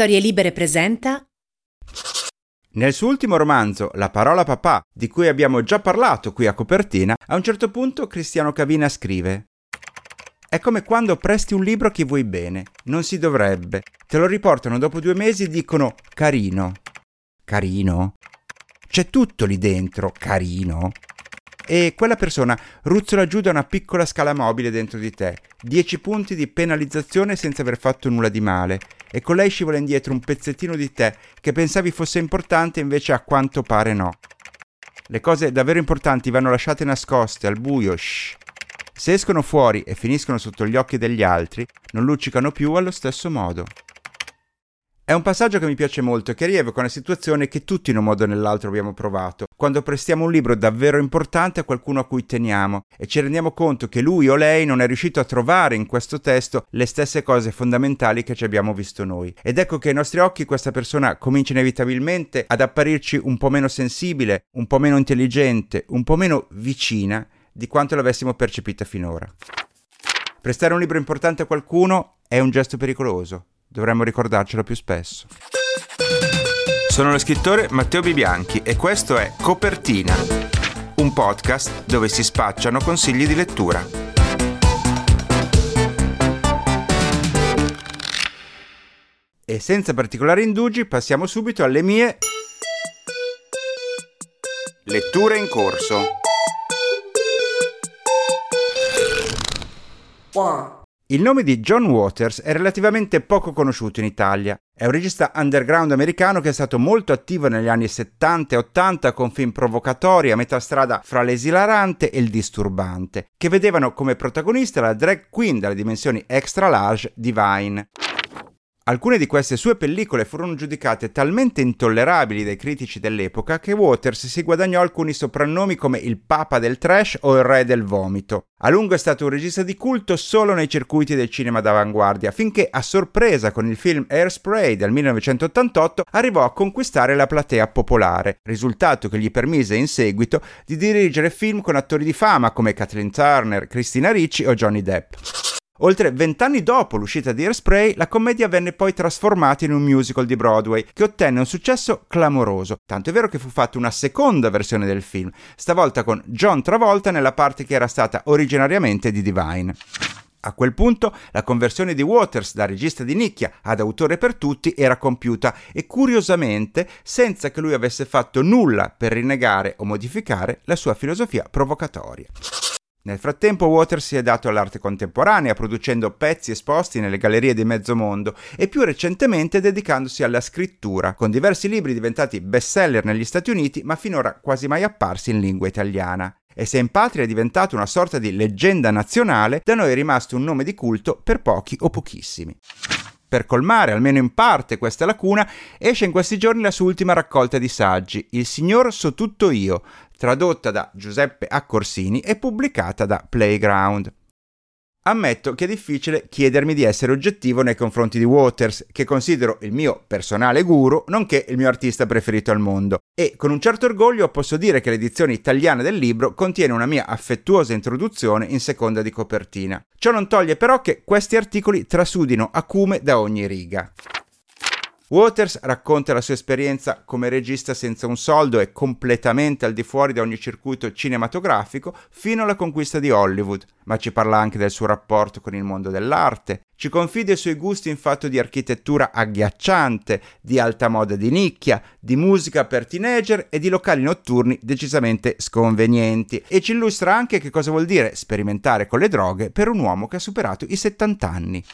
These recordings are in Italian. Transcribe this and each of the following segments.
Storie Libere presenta Nel suo ultimo romanzo, La parola papà, di cui abbiamo già parlato qui a copertina, a un certo punto Cristiano Cavina scrive È come quando presti un libro a chi vuoi bene. Non si dovrebbe. Te lo riportano dopo due mesi e dicono carino. Carino? C'è tutto lì dentro, carino e quella persona ruzzola giù da una piccola scala mobile dentro di te, 10 punti di penalizzazione senza aver fatto nulla di male, e con lei scivola indietro un pezzettino di te che pensavi fosse importante invece a quanto pare no. Le cose davvero importanti vanno lasciate nascoste, al buio, shh. Se escono fuori e finiscono sotto gli occhi degli altri, non luccicano più allo stesso modo. È un passaggio che mi piace molto e che rievoca una situazione che tutti in un modo o nell'altro abbiamo provato, quando prestiamo un libro davvero importante a qualcuno a cui teniamo e ci rendiamo conto che lui o lei non è riuscito a trovare in questo testo le stesse cose fondamentali che ci abbiamo visto noi. Ed ecco che ai nostri occhi questa persona comincia inevitabilmente ad apparirci un po' meno sensibile, un po' meno intelligente, un po' meno vicina di quanto l'avessimo percepita finora. Prestare un libro importante a qualcuno è un gesto pericoloso Dovremmo ricordarcelo più spesso. Sono lo scrittore Matteo Bibianchi e questo è Copertina, un podcast dove si spacciano consigli di lettura. E senza particolari indugi passiamo subito alle mie letture in corso. One. Il nome di John Waters è relativamente poco conosciuto in Italia. È un regista underground americano che è stato molto attivo negli anni 70 e 80 con film provocatori a metà strada fra l'esilarante e il disturbante, che vedevano come protagonista la drag queen dalle dimensioni extra large Divine. Alcune di queste sue pellicole furono giudicate talmente intollerabili dai critici dell'epoca che Waters si guadagnò alcuni soprannomi come il papa del trash o il re del vomito. A lungo è stato un regista di culto solo nei circuiti del cinema d'avanguardia, finché a sorpresa con il film Airspray del 1988 arrivò a conquistare la platea popolare, risultato che gli permise in seguito di dirigere film con attori di fama come Kathleen Turner, Christina Ricci o Johnny Depp. Oltre vent'anni dopo l'uscita di Airspray, la commedia venne poi trasformata in un musical di Broadway che ottenne un successo clamoroso, tanto è vero che fu fatta una seconda versione del film, stavolta con John Travolta nella parte che era stata originariamente di Divine. A quel punto la conversione di Waters da regista di nicchia ad autore per tutti era compiuta e curiosamente senza che lui avesse fatto nulla per rinnegare o modificare la sua filosofia provocatoria. Nel frattempo Waters si è dato all'arte contemporanea, producendo pezzi esposti nelle gallerie di mezzo mondo e più recentemente dedicandosi alla scrittura, con diversi libri diventati bestseller negli Stati Uniti ma finora quasi mai apparsi in lingua italiana. E se in patria è diventato una sorta di leggenda nazionale, da noi è rimasto un nome di culto per pochi o pochissimi. Per colmare almeno in parte questa lacuna, esce in questi giorni la sua ultima raccolta di saggi, Il Signor So Tutto Io, tradotta da Giuseppe Accorsini e pubblicata da Playground. Ammetto che è difficile chiedermi di essere oggettivo nei confronti di Waters, che considero il mio personale guru, nonché il mio artista preferito al mondo. E con un certo orgoglio posso dire che l'edizione italiana del libro contiene una mia affettuosa introduzione in seconda di copertina. Ciò non toglie però che questi articoli trasudino acume da ogni riga. Waters racconta la sua esperienza come regista senza un soldo e completamente al di fuori da ogni circuito cinematografico fino alla conquista di Hollywood, ma ci parla anche del suo rapporto con il mondo dell'arte, ci confida i suoi gusti in fatto di architettura agghiacciante, di alta moda di nicchia, di musica per teenager e di locali notturni decisamente sconvenienti e ci illustra anche che cosa vuol dire sperimentare con le droghe per un uomo che ha superato i 70 anni.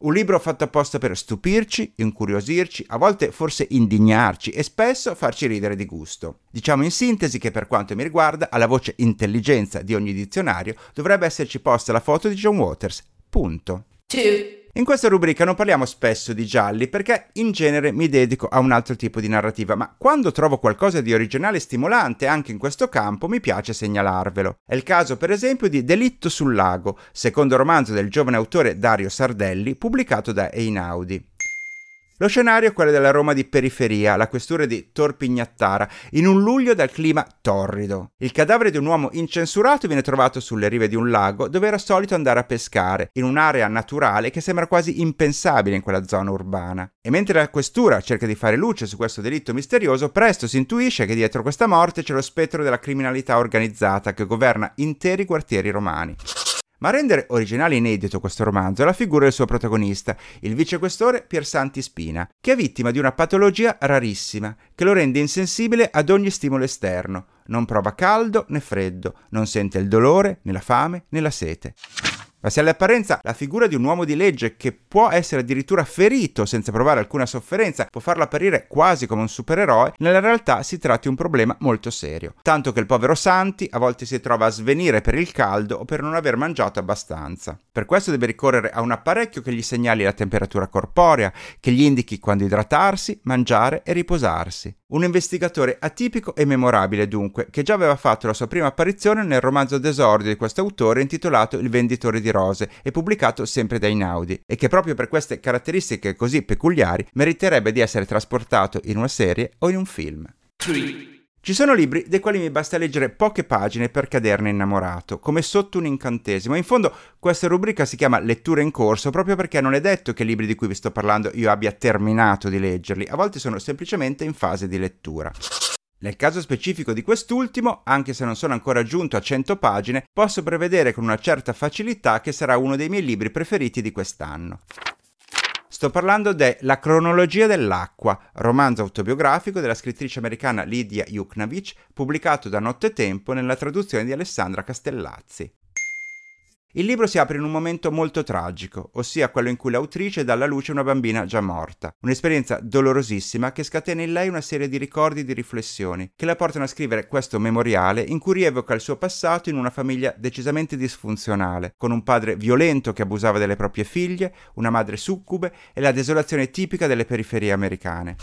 Un libro fatto apposta per stupirci, incuriosirci, a volte forse indignarci e spesso farci ridere di gusto. Diciamo in sintesi che per quanto mi riguarda, alla voce intelligenza di ogni dizionario dovrebbe esserci posta la foto di John Waters. Punto. Two. In questa rubrica non parliamo spesso di gialli perché in genere mi dedico a un altro tipo di narrativa, ma quando trovo qualcosa di originale e stimolante anche in questo campo mi piace segnalarvelo. È il caso per esempio di Delitto sul lago, secondo romanzo del giovane autore Dario Sardelli, pubblicato da Einaudi. Lo scenario è quello della Roma di periferia, la questura di Torpignattara, in un luglio dal clima torrido. Il cadavere di un uomo incensurato viene trovato sulle rive di un lago dove era solito andare a pescare, in un'area naturale che sembra quasi impensabile in quella zona urbana. E mentre la questura cerca di fare luce su questo delitto misterioso, presto si intuisce che dietro questa morte c'è lo spettro della criminalità organizzata che governa interi quartieri romani. Ma a rendere originale e inedito questo romanzo è la figura del suo protagonista, il vicequestore Piersanti Spina, che è vittima di una patologia rarissima, che lo rende insensibile ad ogni stimolo esterno. Non prova caldo né freddo, non sente il dolore, né la fame, né la sete. Ma se all'apparenza la figura di un uomo di legge che può essere addirittura ferito senza provare alcuna sofferenza può farlo apparire quasi come un supereroe, nella realtà si tratta di un problema molto serio. Tanto che il povero Santi a volte si trova a svenire per il caldo o per non aver mangiato abbastanza. Per questo deve ricorrere a un apparecchio che gli segnali la temperatura corporea, che gli indichi quando idratarsi, mangiare e riposarsi. Un investigatore atipico e memorabile dunque, che già aveva fatto la sua prima apparizione nel romanzo d'esordio di questo autore intitolato Il venditore di rose e pubblicato sempre da Inaudi, e che proprio per queste caratteristiche così peculiari meriterebbe di essere trasportato in una serie o in un film. 3. Ci sono libri dei quali mi basta leggere poche pagine per caderne innamorato, come sotto un incantesimo. In fondo questa rubrica si chiama Letture in corso proprio perché non è detto che i libri di cui vi sto parlando io abbia terminato di leggerli, a volte sono semplicemente in fase di lettura. Nel caso specifico di quest'ultimo, anche se non sono ancora giunto a 100 pagine, posso prevedere con una certa facilità che sarà uno dei miei libri preferiti di quest'anno. Sto parlando de La cronologia dell'acqua, romanzo autobiografico della scrittrice americana Lidia Juknavich, pubblicato da Nottetempo nella traduzione di Alessandra Castellazzi. Il libro si apre in un momento molto tragico, ossia quello in cui l'autrice dà alla luce una bambina già morta. Un'esperienza dolorosissima che scatena in lei una serie di ricordi e di riflessioni, che la portano a scrivere questo memoriale in cui rievoca il suo passato in una famiglia decisamente disfunzionale, con un padre violento che abusava delle proprie figlie, una madre succube e la desolazione tipica delle periferie americane.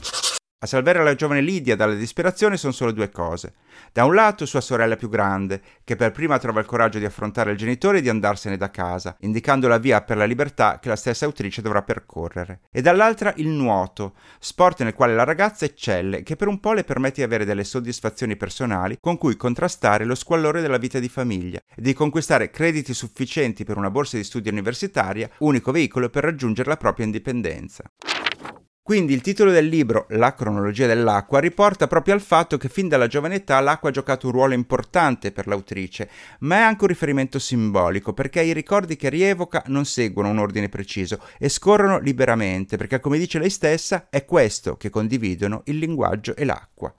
A salvare la giovane Lidia dalla disperazione sono solo due cose. Da un lato sua sorella più grande, che per prima trova il coraggio di affrontare il genitore e di andarsene da casa, indicando la via per la libertà che la stessa autrice dovrà percorrere. E dall'altra il nuoto, sport nel quale la ragazza eccelle, che per un po' le permette di avere delle soddisfazioni personali con cui contrastare lo squallore della vita di famiglia e di conquistare crediti sufficienti per una borsa di studio universitaria, unico veicolo per raggiungere la propria indipendenza. Quindi il titolo del libro, La cronologia dell'acqua, riporta proprio al fatto che fin dalla giovane età l'acqua ha giocato un ruolo importante per l'autrice, ma è anche un riferimento simbolico perché i ricordi che rievoca non seguono un ordine preciso e scorrono liberamente perché, come dice lei stessa, è questo che condividono il linguaggio e l'acqua.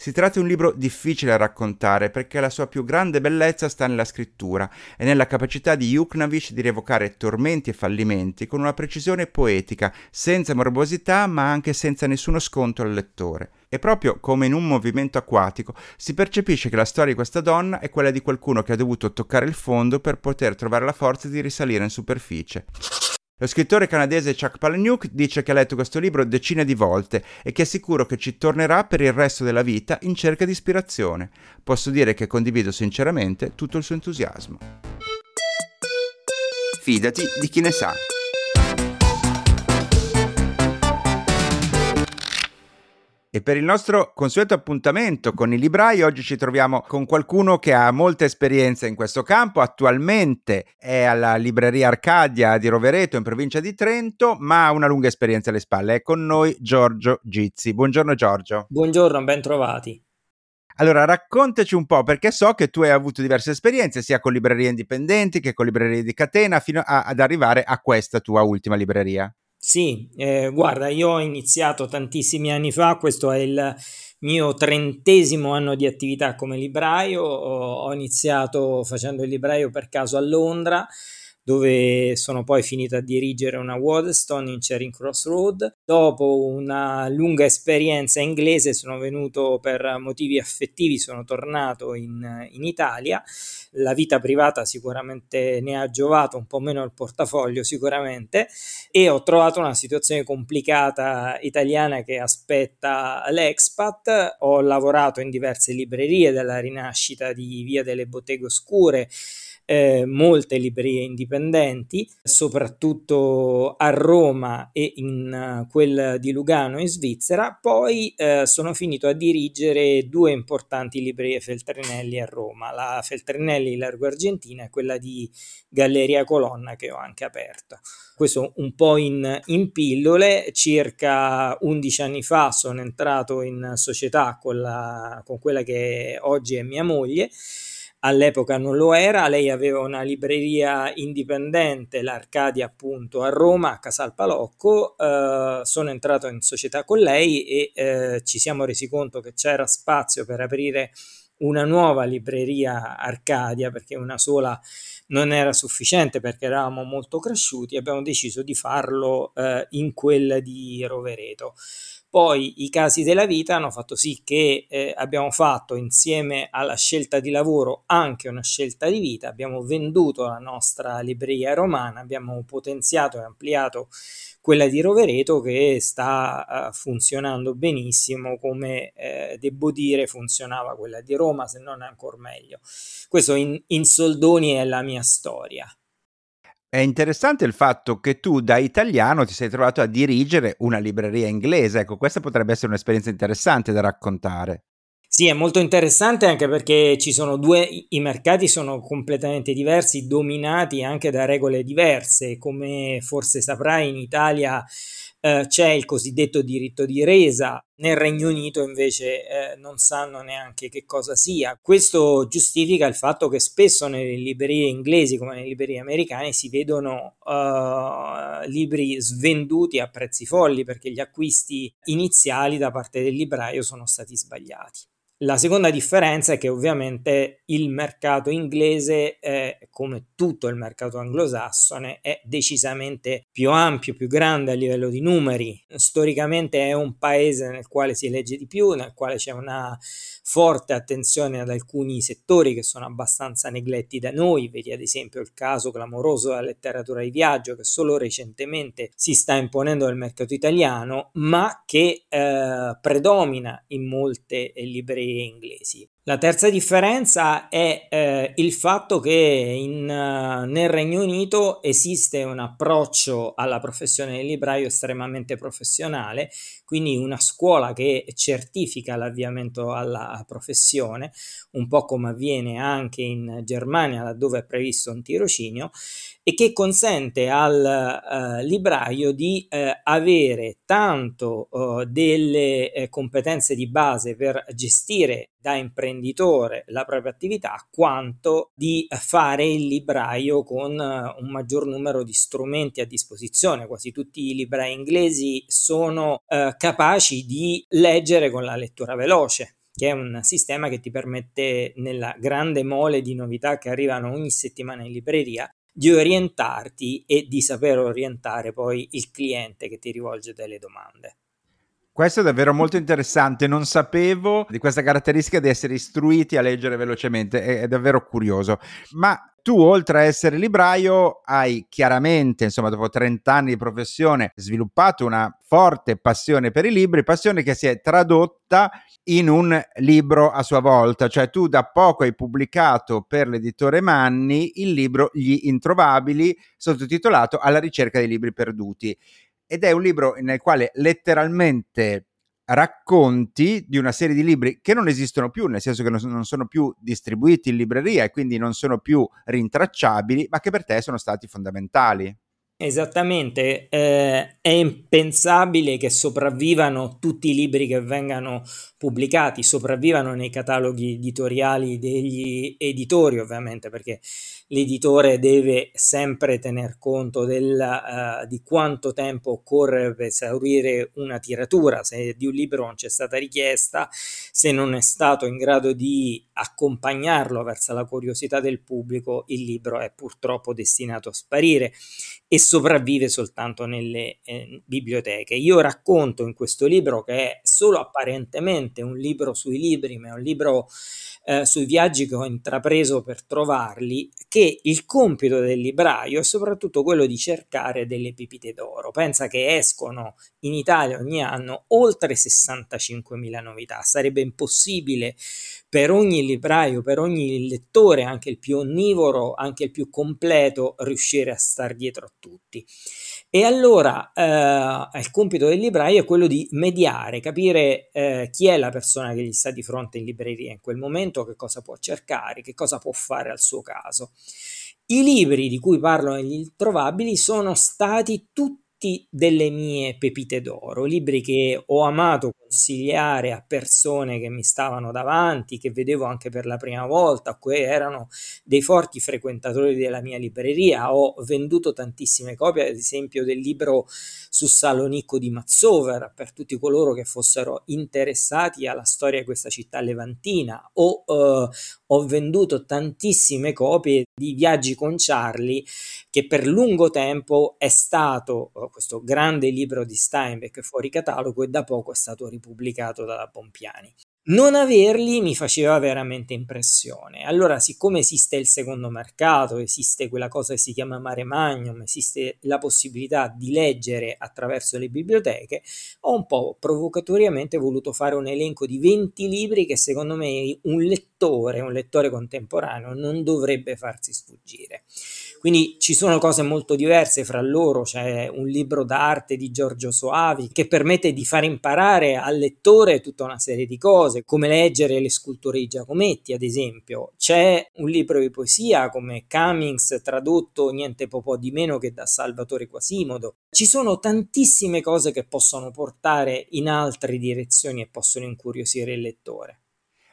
Si tratta di un libro difficile da raccontare perché la sua più grande bellezza sta nella scrittura e nella capacità di Juknavich di rievocare tormenti e fallimenti con una precisione poetica, senza morbosità ma anche senza nessuno sconto al lettore. E proprio come in un movimento acquatico si percepisce che la storia di questa donna è quella di qualcuno che ha dovuto toccare il fondo per poter trovare la forza di risalire in superficie. Lo scrittore canadese Chuck Palahniuk dice che ha letto questo libro decine di volte e che è sicuro che ci tornerà per il resto della vita in cerca di ispirazione. Posso dire che condivido sinceramente tutto il suo entusiasmo. Fidati di chi ne sa. E per il nostro consueto appuntamento con i librai, oggi ci troviamo con qualcuno che ha molta esperienza in questo campo. Attualmente è alla libreria Arcadia di Rovereto, in provincia di Trento, ma ha una lunga esperienza alle spalle. È con noi Giorgio Gizzi. Buongiorno Giorgio. Buongiorno, ben trovati. Allora, raccontaci un po', perché so che tu hai avuto diverse esperienze, sia con librerie indipendenti che con librerie di catena, fino a, ad arrivare a questa tua ultima libreria. Sì, eh, guarda, io ho iniziato tantissimi anni fa, questo è il mio trentesimo anno di attività come libraio, ho, ho iniziato facendo il libraio per caso a Londra, dove sono poi finito a dirigere una Waterstone in Charing Cross Road. Dopo una lunga esperienza inglese sono venuto per motivi affettivi, sono tornato in, in Italia. La vita privata sicuramente ne ha giovato, un po' meno il portafoglio sicuramente, e ho trovato una situazione complicata italiana che aspetta l'expat. Ho lavorato in diverse librerie dalla rinascita di Via delle Botteghe Oscure eh, molte librerie indipendenti, soprattutto a Roma e in uh, quella di Lugano in Svizzera. Poi eh, sono finito a dirigere due importanti librerie Feltrinelli a Roma, la Feltrinelli Largo Argentina e quella di Galleria Colonna che ho anche aperto. Questo un po' in, in pillole, circa 11 anni fa sono entrato in società con, la, con quella che oggi è mia moglie all'epoca non lo era, lei aveva una libreria indipendente, l'Arcadia appunto a Roma, a Casal Palocco, eh, sono entrato in società con lei e eh, ci siamo resi conto che c'era spazio per aprire una nuova libreria Arcadia perché una sola non era sufficiente perché eravamo molto cresciuti abbiamo deciso di farlo eh, in quella di Rovereto. Poi i casi della vita hanno fatto sì che eh, abbiamo fatto insieme alla scelta di lavoro anche una scelta di vita, abbiamo venduto la nostra libreria romana, abbiamo potenziato e ampliato quella di Rovereto che sta uh, funzionando benissimo come eh, devo dire funzionava quella di Roma se non ancora meglio. Questo in, in soldoni è la mia storia. È interessante il fatto che tu da italiano ti sei trovato a dirigere una libreria inglese, ecco, questa potrebbe essere un'esperienza interessante da raccontare. Sì, è molto interessante anche perché ci sono due, i mercati sono completamente diversi, dominati anche da regole diverse, come forse saprai in Italia eh, c'è il cosiddetto diritto di resa, nel Regno Unito invece eh, non sanno neanche che cosa sia. Questo giustifica il fatto che spesso nelle librerie inglesi come nelle librerie americane si vedono uh, libri svenduti a prezzi folli perché gli acquisti iniziali da parte del libraio sono stati sbagliati. La seconda differenza è che ovviamente il mercato inglese, eh, come tutto il mercato anglosassone, è decisamente più ampio, più grande a livello di numeri. Storicamente è un paese nel quale si legge di più, nel quale c'è una forte attenzione ad alcuni settori che sono abbastanza negletti da noi, vedi ad esempio il caso clamoroso della letteratura di viaggio che solo recentemente si sta imponendo nel mercato italiano, ma che eh, predomina in molte librerie inglesi. La terza differenza è eh, il fatto che in, uh, nel Regno Unito esiste un approccio alla professione del libraio estremamente professionale, quindi una scuola che certifica l'avviamento alla professione, un po' come avviene anche in Germania, laddove è previsto un tirocinio, e che consente al uh, libraio di uh, avere tanto delle competenze di base per gestire da imprenditore la propria attività quanto di fare il libraio con eh, un maggior numero di strumenti a disposizione. Quasi tutti i librai inglesi sono eh, capaci di leggere con la lettura veloce che è un sistema che ti permette nella grande mole di novità che arrivano ogni settimana in libreria di orientarti e di saper orientare poi il cliente che ti rivolge delle domande. Questo è davvero molto interessante, non sapevo di questa caratteristica di essere istruiti a leggere velocemente, è, è davvero curioso. Ma tu oltre a essere libraio hai chiaramente, insomma, dopo 30 anni di professione, sviluppato una forte passione per i libri, passione che si è tradotta in un libro a sua volta, cioè tu da poco hai pubblicato per l'editore Manni il libro Gli Introvabili, sottotitolato Alla ricerca dei libri perduti ed è un libro nel quale letteralmente racconti di una serie di libri che non esistono più, nel senso che non sono più distribuiti in libreria e quindi non sono più rintracciabili, ma che per te sono stati fondamentali. Esattamente, eh, è impensabile che sopravvivano tutti i libri che vengano pubblicati, sopravvivano nei cataloghi editoriali degli editori ovviamente, perché l'editore deve sempre tener conto del, uh, di quanto tempo occorre per esaurire una tiratura, se di un libro non c'è stata richiesta, se non è stato in grado di accompagnarlo verso la curiosità del pubblico, il libro è purtroppo destinato a sparire e sopravvive soltanto nelle eh, biblioteche. Io racconto in questo libro che è solo apparentemente un libro sui libri, ma è un libro eh, sui viaggi che ho intrapreso per trovarli, che il compito del libraio è soprattutto quello di cercare delle pipite d'oro. Pensa che escono in Italia ogni anno oltre 65.000 novità. Sarebbe impossibile per ogni libraio, per ogni lettore, anche il più onnivoro, anche il più completo, riuscire a star dietro a tutti. E allora eh, il compito del libraio è quello di mediare, capire eh, chi è la persona che gli sta di fronte in libreria in quel momento, che cosa può cercare, che cosa può fare al suo caso. I libri di cui parlo negli introvabili sono stati tutti delle mie pepite d'oro, libri che ho amato consigliare a persone che mi stavano davanti, che vedevo anche per la prima volta, che erano dei forti frequentatori della mia libreria. Ho venduto tantissime copie, ad esempio, del libro su Salonicco di Mazzover per tutti coloro che fossero interessati alla storia di questa città levantina. O eh, ho venduto tantissime copie di Viaggi con Charlie, che per lungo tempo è stato eh, questo grande libro di Steinbeck fuori catalogo e da poco è stato riportato pubblicato dalla Pompiani. Non averli mi faceva veramente impressione. Allora, siccome esiste il secondo mercato, esiste quella cosa che si chiama mare magnum, esiste la possibilità di leggere attraverso le biblioteche, ho un po' provocatoriamente voluto fare un elenco di 20 libri che secondo me un lettore, un lettore contemporaneo, non dovrebbe farsi sfuggire. Quindi ci sono cose molto diverse fra loro, c'è un libro d'arte di Giorgio Soavi che permette di far imparare al lettore tutta una serie di cose, come leggere le sculture di Giacometti, ad esempio. C'è un libro di poesia come Cummings, tradotto niente po' di meno che da Salvatore Quasimodo. Ci sono tantissime cose che possono portare in altre direzioni e possono incuriosire il lettore.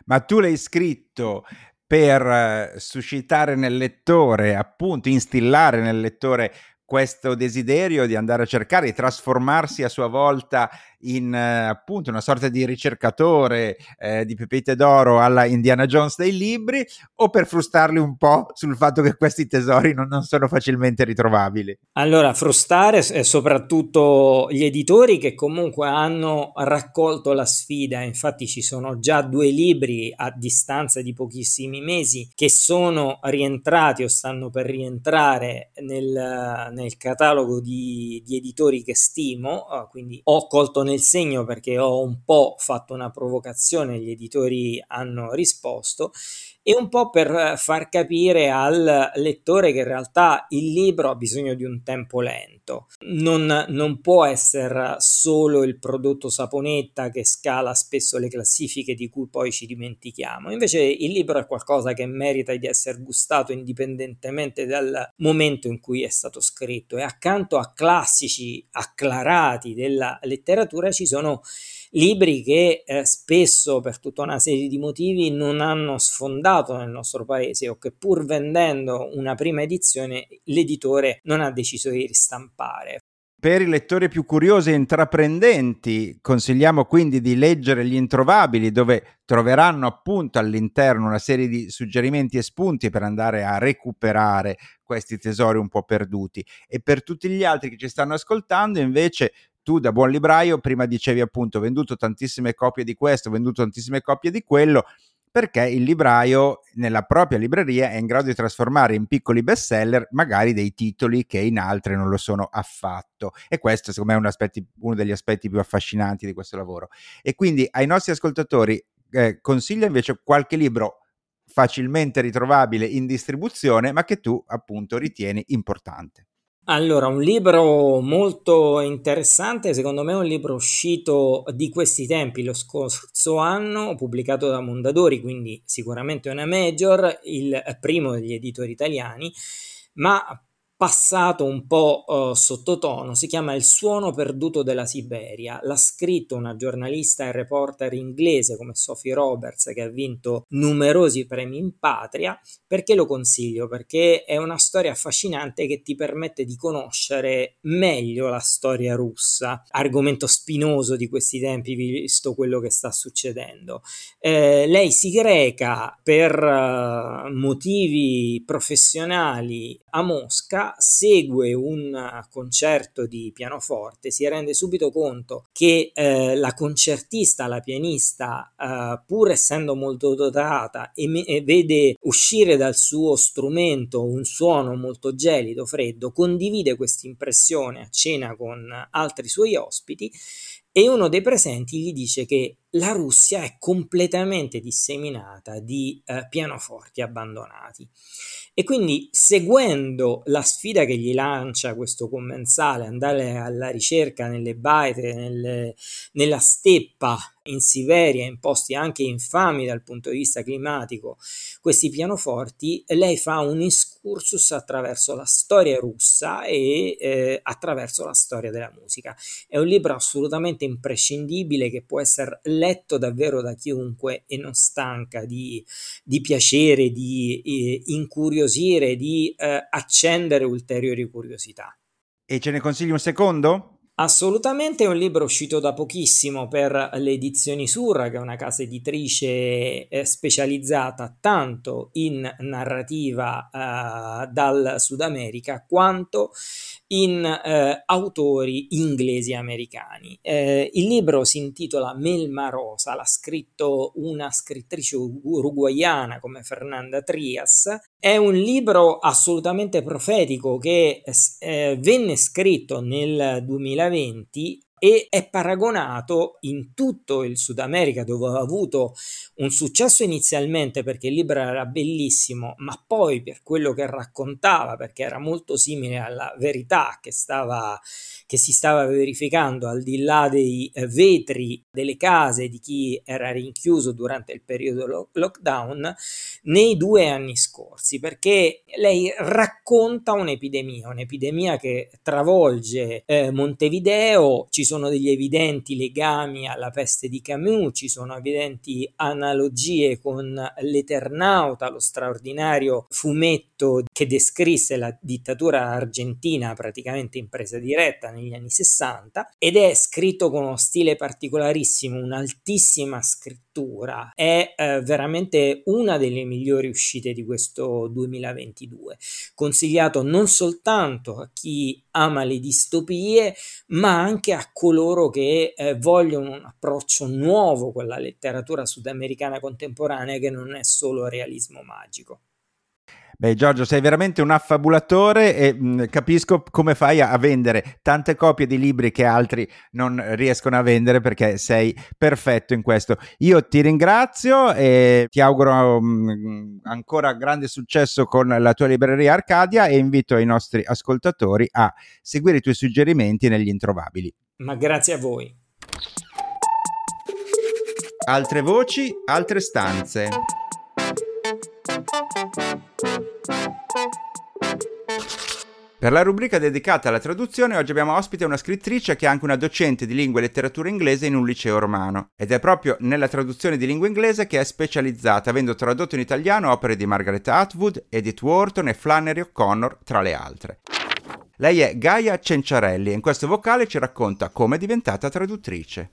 Ma tu l'hai scritto per eh, suscitare nel lettore, appunto, instillare nel lettore questo desiderio di andare a cercare di trasformarsi a sua volta in eh, appunto una sorta di ricercatore eh, di pepite d'oro alla Indiana Jones dei libri o per frustarli un po' sul fatto che questi tesori non, non sono facilmente ritrovabili? Allora, frustare è soprattutto gli editori che comunque hanno raccolto la sfida, infatti ci sono già due libri a distanza di pochissimi mesi che sono rientrati o stanno per rientrare nel, nel catalogo di, di editori che stimo, ah, quindi ho colto nel segno perché ho un po' fatto una provocazione, gli editori hanno risposto e un po' per far capire al lettore che in realtà il libro ha bisogno di un tempo lento. Non, non può essere solo il prodotto saponetta che scala spesso le classifiche di cui poi ci dimentichiamo. Invece il libro è qualcosa che merita di essere gustato indipendentemente dal momento in cui è stato scritto e accanto a classici acclarati della letteratura ci sono libri che eh, spesso per tutta una serie di motivi non hanno sfondato nel nostro paese o che pur vendendo una prima edizione l'editore non ha deciso di ristampare. Per i lettori più curiosi e intraprendenti consigliamo quindi di leggere Gli Introvabili dove troveranno appunto all'interno una serie di suggerimenti e spunti per andare a recuperare questi tesori un po' perduti e per tutti gli altri che ci stanno ascoltando invece tu da buon libraio prima dicevi appunto venduto tantissime copie di questo, venduto tantissime copie di quello, perché il libraio nella propria libreria è in grado di trasformare in piccoli bestseller magari dei titoli che in altre non lo sono affatto. E questo secondo me è un aspetti, uno degli aspetti più affascinanti di questo lavoro. E quindi ai nostri ascoltatori eh, consiglia invece qualche libro facilmente ritrovabile in distribuzione, ma che tu appunto ritieni importante. Allora, un libro molto interessante, secondo me è un libro uscito di questi tempi, lo scorso anno, pubblicato da Mondadori, quindi sicuramente una major, il primo degli editori italiani, ma passato un po' uh, sottotono, si chiama Il suono perduto della Siberia. L'ha scritto una giornalista e reporter inglese come Sophie Roberts che ha vinto numerosi premi in patria. Perché lo consiglio? Perché è una storia affascinante che ti permette di conoscere meglio la storia russa, argomento spinoso di questi tempi visto quello che sta succedendo. Eh, lei si greca per uh, motivi professionali a Mosca segue un concerto di pianoforte si rende subito conto che eh, la concertista, la pianista, eh, pur essendo molto dotata e, me- e vede uscire dal suo strumento un suono molto gelido, freddo, condivide questa impressione a cena con altri suoi ospiti e uno dei presenti gli dice che la Russia è completamente disseminata di eh, pianoforti abbandonati. E quindi seguendo la sfida che gli lancia questo commensale, andare alla ricerca nelle baite, nelle, nella steppa in Siberia, in posti anche infami dal punto di vista climatico, questi pianoforti, lei fa un excursus attraverso la storia russa e eh, attraverso la storia della musica. È un libro assolutamente imprescindibile che può essere letto davvero da chiunque e non stanca di, di piacere, di eh, incuriosire, di eh, accendere ulteriori curiosità. E ce ne consigli un secondo? Assolutamente è un libro uscito da pochissimo per le edizioni Surra, che è una casa editrice eh, specializzata tanto in narrativa eh, dal Sud America quanto in eh, autori inglesi americani. Eh, il libro si intitola Melma Rosa, l'ha scritto una scrittrice uruguayana come Fernanda Trias. È un libro assolutamente profetico che eh, venne scritto nel 2020 e è paragonato in tutto il Sud America dove ha avuto un successo inizialmente perché il libro era bellissimo, ma poi per quello che raccontava, perché era molto simile alla verità che, stava, che si stava verificando al di là dei eh, vetri delle case di chi era rinchiuso durante il periodo lo- lockdown, nei due anni scorsi, perché lei racconta un'epidemia, un'epidemia che travolge eh, Montevideo, ci sono degli evidenti legami alla peste di Camus, ci sono evidenti analogie con l'Eternauta, lo straordinario fumetto che descrisse la dittatura argentina praticamente in presa diretta negli anni 60 ed è scritto con uno stile particolarissimo, un'altissima scrittura, è eh, veramente una delle migliori uscite di questo 2022, consigliato non soltanto a chi ama le distopie, ma anche a coloro che eh, vogliono un approccio nuovo con la letteratura sudamericana contemporanea che non è solo realismo magico. Beh, Giorgio, sei veramente un affabulatore e mh, mm, capisco come fai a, a, vendere tante copie di libri che altri non riescono a vendere perché sei perfetto in questo. Io ti ringrazio e ti auguro mh, mm, ancora grande successo con la tua libreria Arcadia e invito i nostri ascoltatori a seguire i tuoi suggerimenti negli introvabili. Ma grazie a voi. Altre voci, altre stanze. Per la rubrica dedicata alla traduzione oggi abbiamo ospite una scrittrice che è anche una docente di lingua e letteratura inglese in un liceo romano ed è proprio nella traduzione di lingua inglese che è specializzata, avendo tradotto in italiano opere di Margaret Atwood, Edith Wharton e Flannery O'Connor tra le altre. Lei è Gaia Cenciarelli e in questo vocale ci racconta come è diventata traduttrice.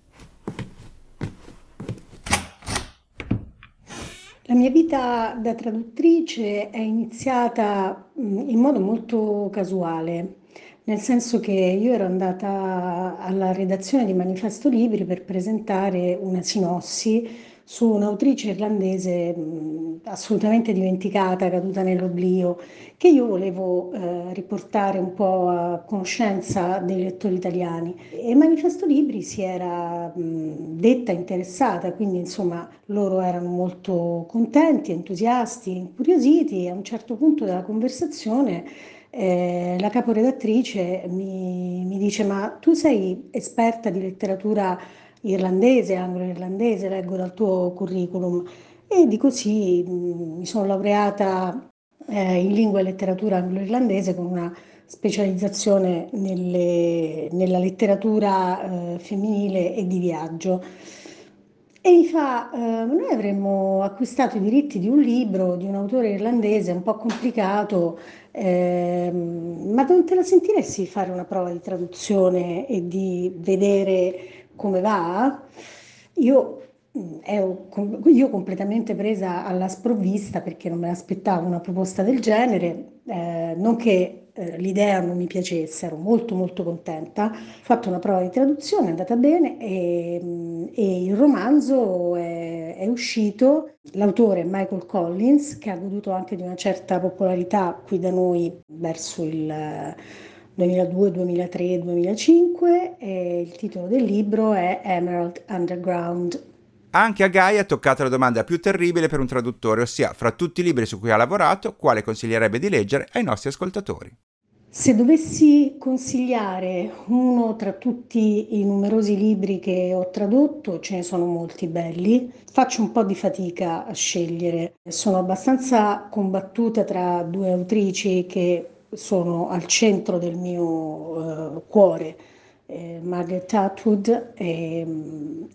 La mia vita da traduttrice è iniziata in modo molto casuale, nel senso che io ero andata alla redazione di Manifesto Libri per presentare una sinossi su un'autrice irlandese mh, assolutamente dimenticata, caduta nell'oblio, che io volevo eh, riportare un po' a conoscenza dei lettori italiani. E Manifesto Libri si era mh, detta interessata, quindi insomma loro erano molto contenti, entusiasti, incuriositi e a un certo punto della conversazione eh, la caporedattrice mi, mi dice ma tu sei esperta di letteratura irlandese, anglo-irlandese, leggo dal tuo curriculum e di così mh, mi sono laureata eh, in lingua e letteratura anglo-irlandese con una specializzazione nelle, nella letteratura eh, femminile e di viaggio. E mi fa, eh, noi avremmo acquistato i diritti di un libro di un autore irlandese un po' complicato, eh, ma non te la sentiresti fare una prova di traduzione e di vedere come va, io mm, ero io completamente presa alla sprovvista perché non me l'aspettavo una proposta del genere, eh, non che eh, l'idea non mi piacesse, ero molto molto contenta, ho fatto una prova di traduzione, è andata bene e, mm, e il romanzo è, è, uscito, l'autore è Michael Collins che ha goduto anche di una certa popolarità qui da noi verso il 2002, 2003, 2005 e il titolo del libro è Emerald Underground. Anche a Gaia è toccata la domanda più terribile per un traduttore, ossia fra tutti i libri su cui ha lavorato, quale consiglierebbe di leggere ai nostri ascoltatori? Se dovessi consigliare uno tra tutti i numerosi libri che ho tradotto, ce ne sono molti belli, faccio un po' di fatica a scegliere. Sono abbastanza combattuta tra due autrici che sono al centro del mio uh, cuore eh, Margaret Atwood e,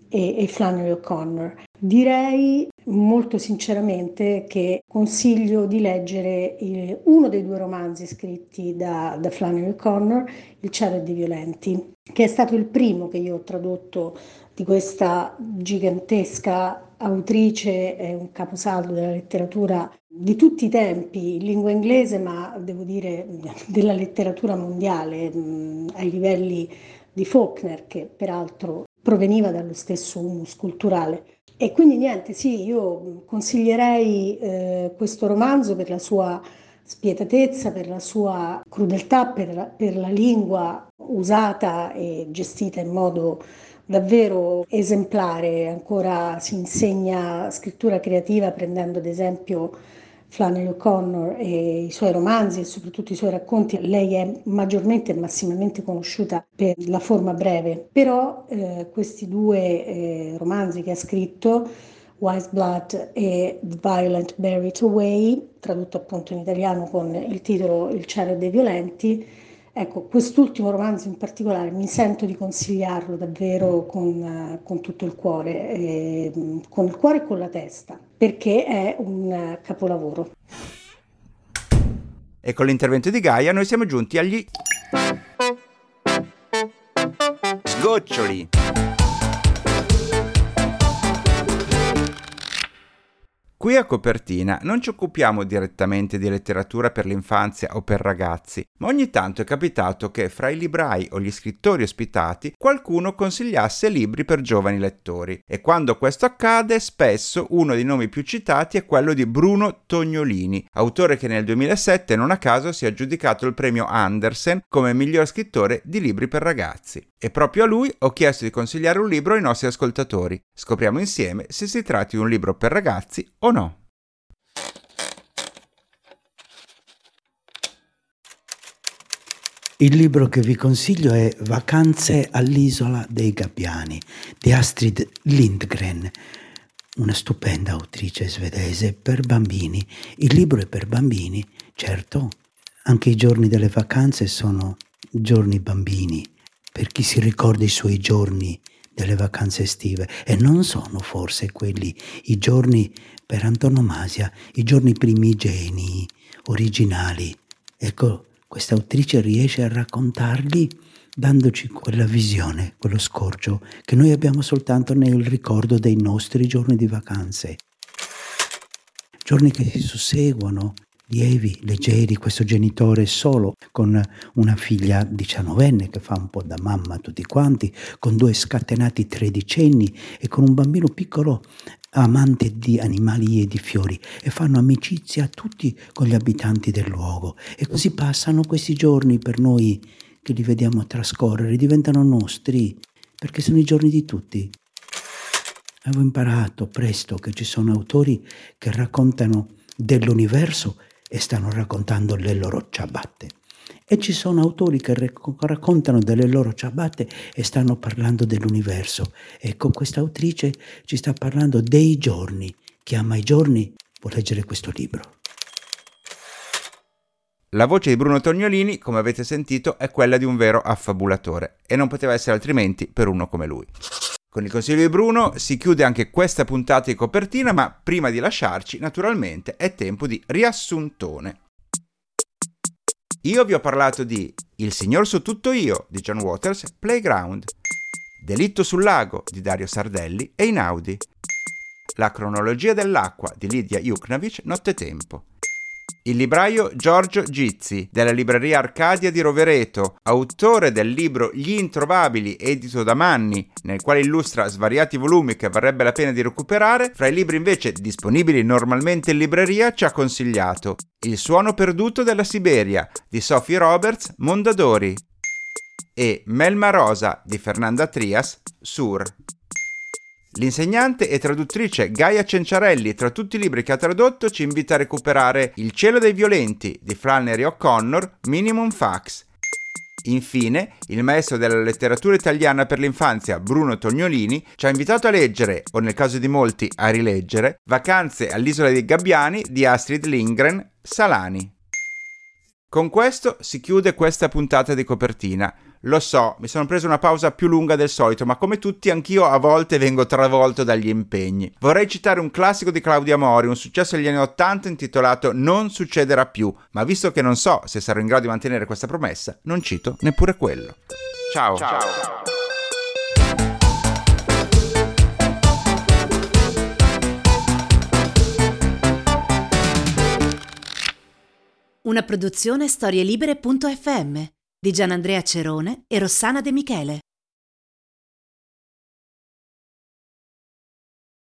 e, e Flannery O'Connor. Direi molto sinceramente che consiglio di leggere il, uno dei due romanzi scritti da, da Flannery O'Connor, Il cielo dei violenti, che è stato il primo che io ho tradotto di questa gigantesca autrice, è un caposaldo della letteratura di tutti i tempi, in lingua inglese, ma devo dire della letteratura mondiale, mh, ai livelli di Faulkner, che peraltro proveniva dallo stesso humus culturale. E quindi niente, sì, io consiglierei eh, questo romanzo per la sua spietatezza, per la sua crudeltà, per la, per la lingua usata e gestita in modo davvero esemplare. Ancora si insegna scrittura creativa prendendo ad esempio Flannery O'Connor e i suoi romanzi e soprattutto i suoi racconti, lei è maggiormente e massimamente conosciuta per la forma breve, però eh, questi due eh, romanzi che ha scritto, Wise Blood e The Violent Buried Away, tradotto appunto in italiano con il titolo Il cielo dei violenti, Ecco, quest'ultimo romanzo in particolare mi sento di consigliarlo davvero con, con tutto il cuore, eh, con il cuore e con la testa, perché è un capolavoro. E con l'intervento di Gaia noi siamo giunti agli sgoccioli. Qui a copertina non ci occupiamo direttamente di letteratura per l'infanzia o per ragazzi, ma ogni tanto è capitato che fra i librai o gli scrittori ospitati qualcuno consigliasse libri per giovani lettori e quando questo accade spesso uno dei nomi più citati è quello di Bruno Tognolini, autore che nel 2007 non a caso si è aggiudicato il premio Andersen come miglior scrittore di libri per ragazzi. E proprio a lui ho chiesto di consigliare un libro ai nostri ascoltatori. Scopriamo insieme se si tratti di un libro per ragazzi o no. Il libro che vi consiglio è Vacanze all'isola dei Gabbiani di Astrid Lindgren, una stupenda autrice svedese per bambini. Il libro è per bambini, certo, anche i giorni delle vacanze sono giorni bambini, per chi si ricorda i suoi giorni delle vacanze estive e non sono forse quelli i giorni per antonomasia, i giorni primigenii, originali. Ecco, questa autrice riesce a raccontarli dandoci quella visione, quello scorcio che noi abbiamo soltanto nel ricordo dei nostri giorni di vacanze. Giorni che si susseguono, lievi, leggeri, questo genitore solo, con una figlia diciannovenne che fa un po' da mamma a tutti quanti, con due scatenati tredicenni e con un bambino piccolo amante di animali e di fiori e fanno amicizia tutti con gli abitanti del luogo e così passano questi giorni per noi che li vediamo trascorrere, diventano nostri perché sono i giorni di tutti. Avevo imparato presto che ci sono autori che raccontano dell'universo e stanno raccontando le loro ciabatte. E ci sono autori che raccontano delle loro ciabatte e stanno parlando dell'universo. Ecco, questa autrice ci sta parlando dei giorni. Chi ama i giorni può leggere questo libro. La voce di Bruno Tognolini, come avete sentito, è quella di un vero affabulatore e non poteva essere altrimenti per uno come lui. Con il consiglio di Bruno si chiude anche questa puntata di copertina, ma prima di lasciarci, naturalmente, è tempo di riassuntone. Io vi ho parlato di Il signor su tutto io di John Waters, Playground, Delitto sul lago di Dario Sardelli e Inaudi, La cronologia dell'acqua di Lidia Juknovic, Nottetempo, il libraio Giorgio Gizzi, della libreria Arcadia di Rovereto, autore del libro Gli Introvabili, edito da Manni, nel quale illustra svariati volumi che varrebbe la pena di recuperare, fra i libri invece disponibili normalmente in libreria ci ha consigliato Il suono perduto della Siberia di Sophie Roberts, Mondadori e Melma Rosa di Fernanda Trias, Sur. L'insegnante e traduttrice Gaia Cenciarelli, tra tutti i libri che ha tradotto, ci invita a recuperare Il cielo dei violenti di Flannery O'Connor, Minimum Fax. Infine, il maestro della letteratura italiana per l'infanzia Bruno Tognolini ci ha invitato a leggere, o nel caso di molti a rileggere, Vacanze all'isola dei Gabbiani di Astrid Lindgren, Salani. Con questo si chiude questa puntata di copertina. Lo so, mi sono preso una pausa più lunga del solito, ma come tutti anch'io a volte vengo travolto dagli impegni. Vorrei citare un classico di Claudia Mori, un successo degli anni Ottanta intitolato Non succederà più, ma visto che non so se sarò in grado di mantenere questa promessa, non cito neppure quello. Ciao. Ciao. Una produzione storielibere.fm di Gianandrea Cerone e Rossana De Michele.